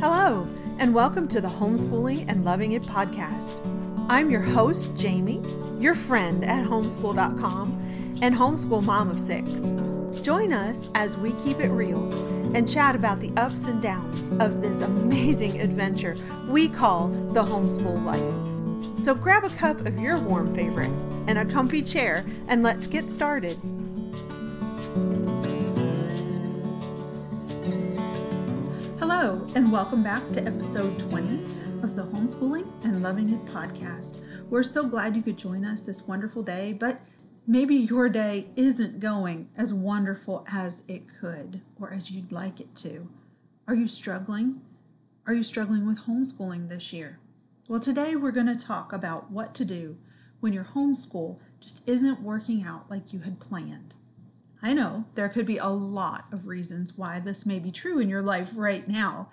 Hello, and welcome to the Homeschooling and Loving It podcast. I'm your host, Jamie, your friend at homeschool.com and homeschool mom of six. Join us as we keep it real and chat about the ups and downs of this amazing adventure we call the homeschool life. So grab a cup of your warm favorite and a comfy chair, and let's get started. Hello, and welcome back to episode 20 of the Homeschooling and Loving It podcast. We're so glad you could join us this wonderful day, but maybe your day isn't going as wonderful as it could or as you'd like it to. Are you struggling? Are you struggling with homeschooling this year? Well, today we're going to talk about what to do when your homeschool just isn't working out like you had planned. I know there could be a lot of reasons why this may be true in your life right now.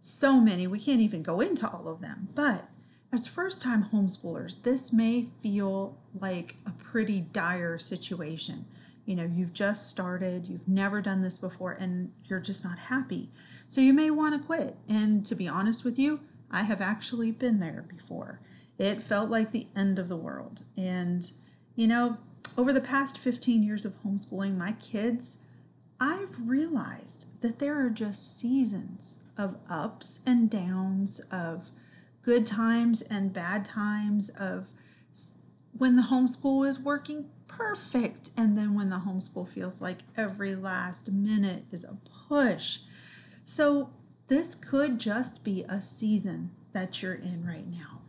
So many, we can't even go into all of them. But as first time homeschoolers, this may feel like a pretty dire situation. You know, you've just started, you've never done this before, and you're just not happy. So you may want to quit. And to be honest with you, I have actually been there before. It felt like the end of the world. And, you know, over the past 15 years of homeschooling my kids, I've realized that there are just seasons of ups and downs, of good times and bad times, of when the homeschool is working perfect, and then when the homeschool feels like every last minute is a push. So, this could just be a season that you're in right now.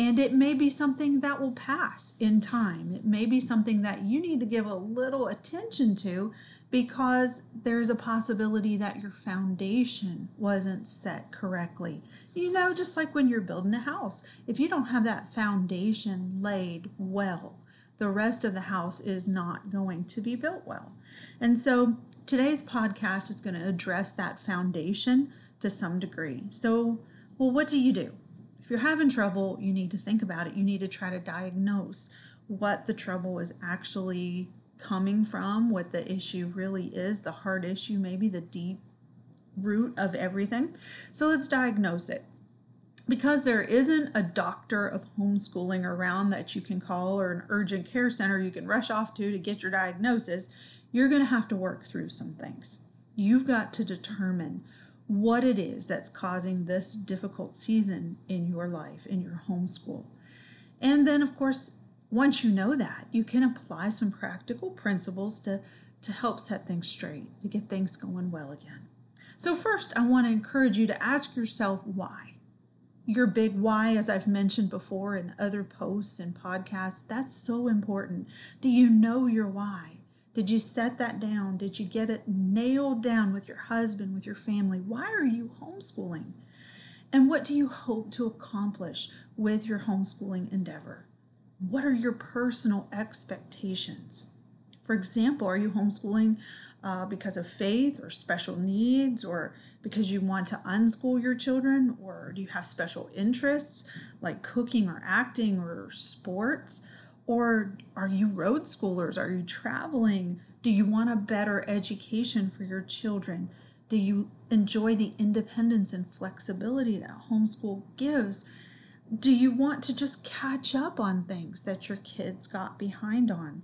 And it may be something that will pass in time. It may be something that you need to give a little attention to because there's a possibility that your foundation wasn't set correctly. You know, just like when you're building a house, if you don't have that foundation laid well, the rest of the house is not going to be built well. And so today's podcast is going to address that foundation to some degree. So, well, what do you do? If you're having trouble, you need to think about it. You need to try to diagnose what the trouble is actually coming from, what the issue really is, the hard issue, maybe the deep root of everything. So let's diagnose it. Because there isn't a doctor of homeschooling around that you can call or an urgent care center you can rush off to to get your diagnosis, you're going to have to work through some things. You've got to determine what it is that's causing this difficult season in your life, in your homeschool. And then, of course, once you know that, you can apply some practical principles to, to help set things straight, to get things going well again. So, first, I want to encourage you to ask yourself why. Your big why, as I've mentioned before in other posts and podcasts, that's so important. Do you know your why? Did you set that down? Did you get it nailed down with your husband, with your family? Why are you homeschooling? And what do you hope to accomplish with your homeschooling endeavor? What are your personal expectations? For example, are you homeschooling uh, because of faith or special needs or because you want to unschool your children? Or do you have special interests like cooking or acting or sports? Or are you road schoolers? Are you traveling? Do you want a better education for your children? Do you enjoy the independence and flexibility that homeschool gives? Do you want to just catch up on things that your kids got behind on?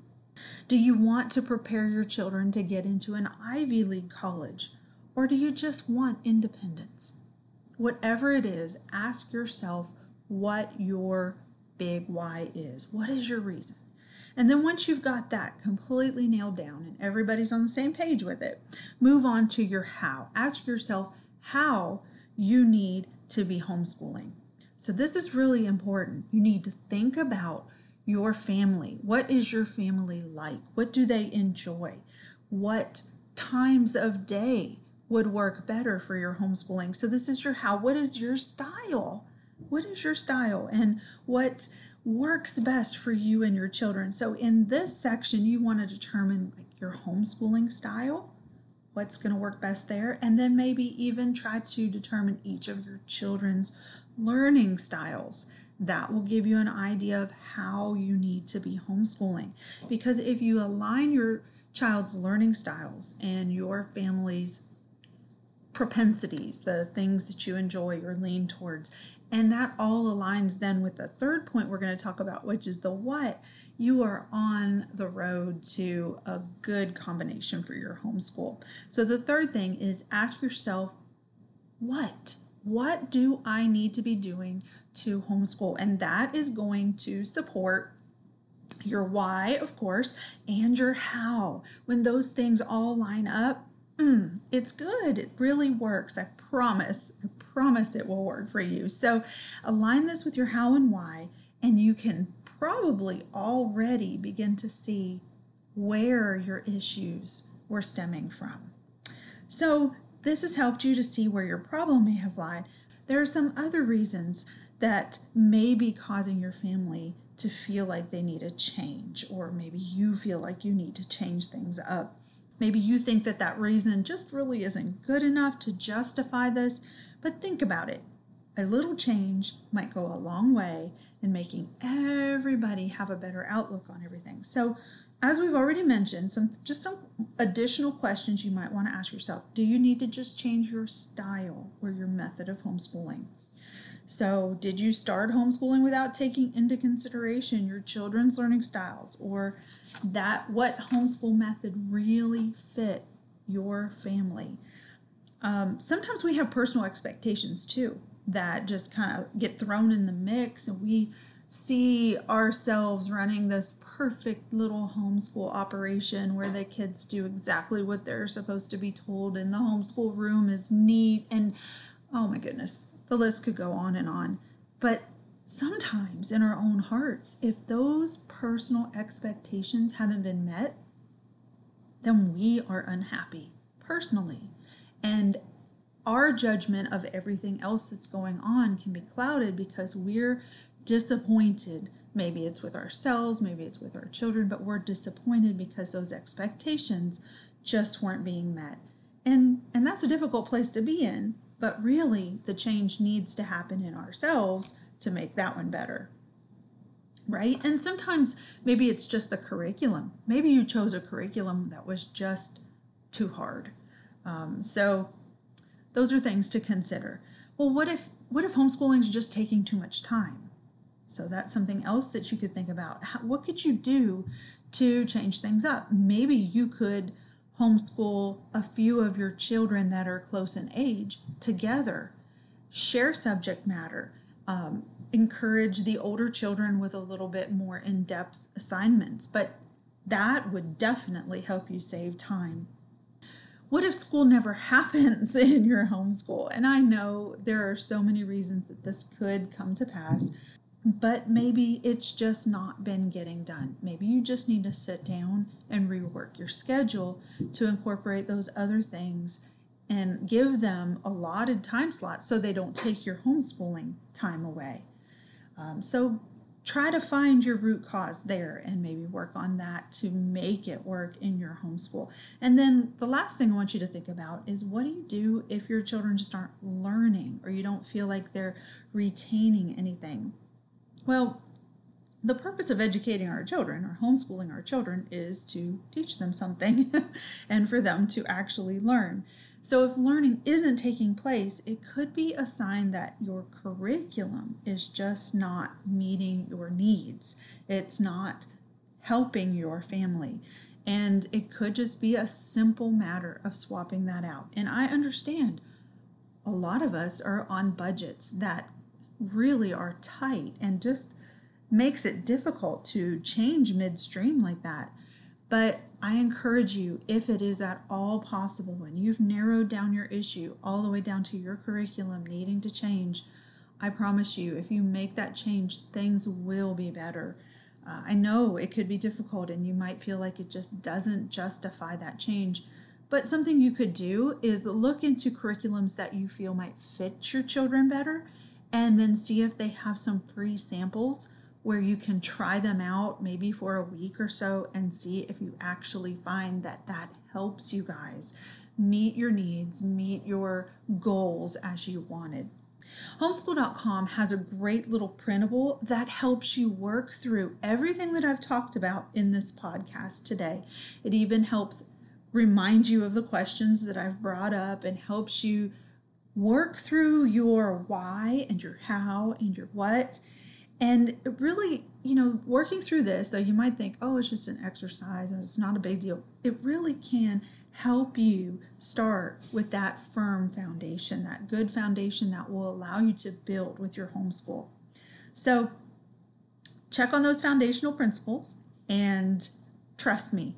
Do you want to prepare your children to get into an Ivy League college? Or do you just want independence? Whatever it is, ask yourself what your big why is. What is your reason? And then once you've got that completely nailed down and everybody's on the same page with it, move on to your how. Ask yourself how you need to be homeschooling. So, this is really important. You need to think about your family. What is your family like? What do they enjoy? What times of day would work better for your homeschooling? So, this is your how. What is your style? What is your style and what works best for you and your children. So in this section, you want to determine like your homeschooling style, what's going to work best there, and then maybe even try to determine each of your children's learning styles. That will give you an idea of how you need to be homeschooling. Because if you align your child's learning styles and your family's propensities, the things that you enjoy or lean towards. And that all aligns then with the third point we're going to talk about, which is the what. You are on the road to a good combination for your homeschool. So the third thing is ask yourself, what? What do I need to be doing to homeschool? And that is going to support your why, of course, and your how. When those things all line up, mm, it's good. It really works. I promise. I promise it will work for you. So align this with your how and why, and you can probably already begin to see where your issues were stemming from. So this has helped you to see where your problem may have lied. There are some other reasons that may be causing your family to feel like they need a change, or maybe you feel like you need to change things up. Maybe you think that that reason just really isn't good enough to justify this, but think about it. A little change might go a long way in making everybody have a better outlook on everything. So, as we've already mentioned, some just some additional questions you might want to ask yourself. Do you need to just change your style or your method of homeschooling? So, did you start homeschooling without taking into consideration your children's learning styles or that what homeschool method really fit your family? Um, sometimes we have personal expectations too that just kind of get thrown in the mix, and we see ourselves running this perfect little homeschool operation where the kids do exactly what they're supposed to be told, and the homeschool room is neat and oh my goodness, the list could go on and on. But sometimes in our own hearts, if those personal expectations haven't been met, then we are unhappy personally. And our judgment of everything else that's going on can be clouded because we're disappointed. Maybe it's with ourselves, maybe it's with our children, but we're disappointed because those expectations just weren't being met. And and that's a difficult place to be in but really, the change needs to happen in ourselves to make that one better. Right? And sometimes maybe it's just the curriculum. Maybe you chose a curriculum that was just too hard. Um, so those are things to consider. Well, what if what if homeschooling is just taking too much time? So that's something else that you could think about. How, what could you do to change things up? Maybe you could homeschool a few of your children that are close in age together. Share subject matter. Um, encourage the older children with a little bit more in depth assignments, but that would definitely help you save time. What if school never happens in your homeschool? And I know there are so many reasons that this could come to pass but maybe it's just not been getting done. Maybe you just need to sit down and rework your schedule to incorporate those other things and give them allotted time slots so they don't take your homeschooling time away. Um, so try to find your root cause there and maybe work on that to make it work in your homeschool. And then the last thing I want you to think about is what do you do if your children just aren't learning or you don't feel like they're retaining anything? Well, the purpose of educating our children or homeschooling our children is to teach them something and for them to actually learn. So, if learning isn't taking place, it could be a sign that your curriculum is just not meeting your needs. It's not helping your family. And it could just be a simple matter of swapping that out. And I understand a lot of us are on budgets that really are tight and just makes it difficult to change midstream like that. But I encourage you, if it is at all possible, when you've narrowed down your issue all the way down to your curriculum needing to change, I promise you, if you make that change, things will be better. Uh, I know it could be difficult and you might feel like it just doesn't justify that change. But something you could do is look into curriculums that you feel might fit your children better and then see if they have some free samples where you can try them out maybe for a week or so and see if you actually find that that helps you guys meet your needs, meet your goals as you wanted. Homeschool.com has a great little printable that helps you work through everything that I've talked about in this podcast today. It even helps remind you of the questions that I've brought up and helps you work through your why and your how and your what. And really, you know, working through this, though you might think, oh, it's just an exercise and it's not a big deal, it really can help you start with that firm foundation, that good foundation that will allow you to build with your homeschool. So, check on those foundational principles and trust me,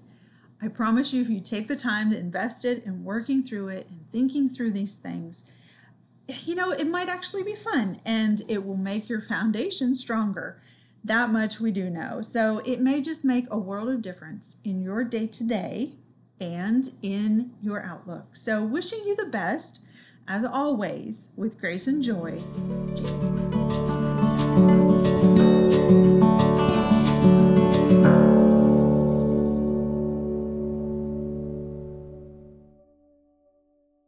I promise you, if you take the time to invest it in working through it and thinking through these things, you know, it might actually be fun and it will make your foundation stronger. That much we do know. So it may just make a world of difference in your day to day and in your outlook. So, wishing you the best, as always, with grace and joy.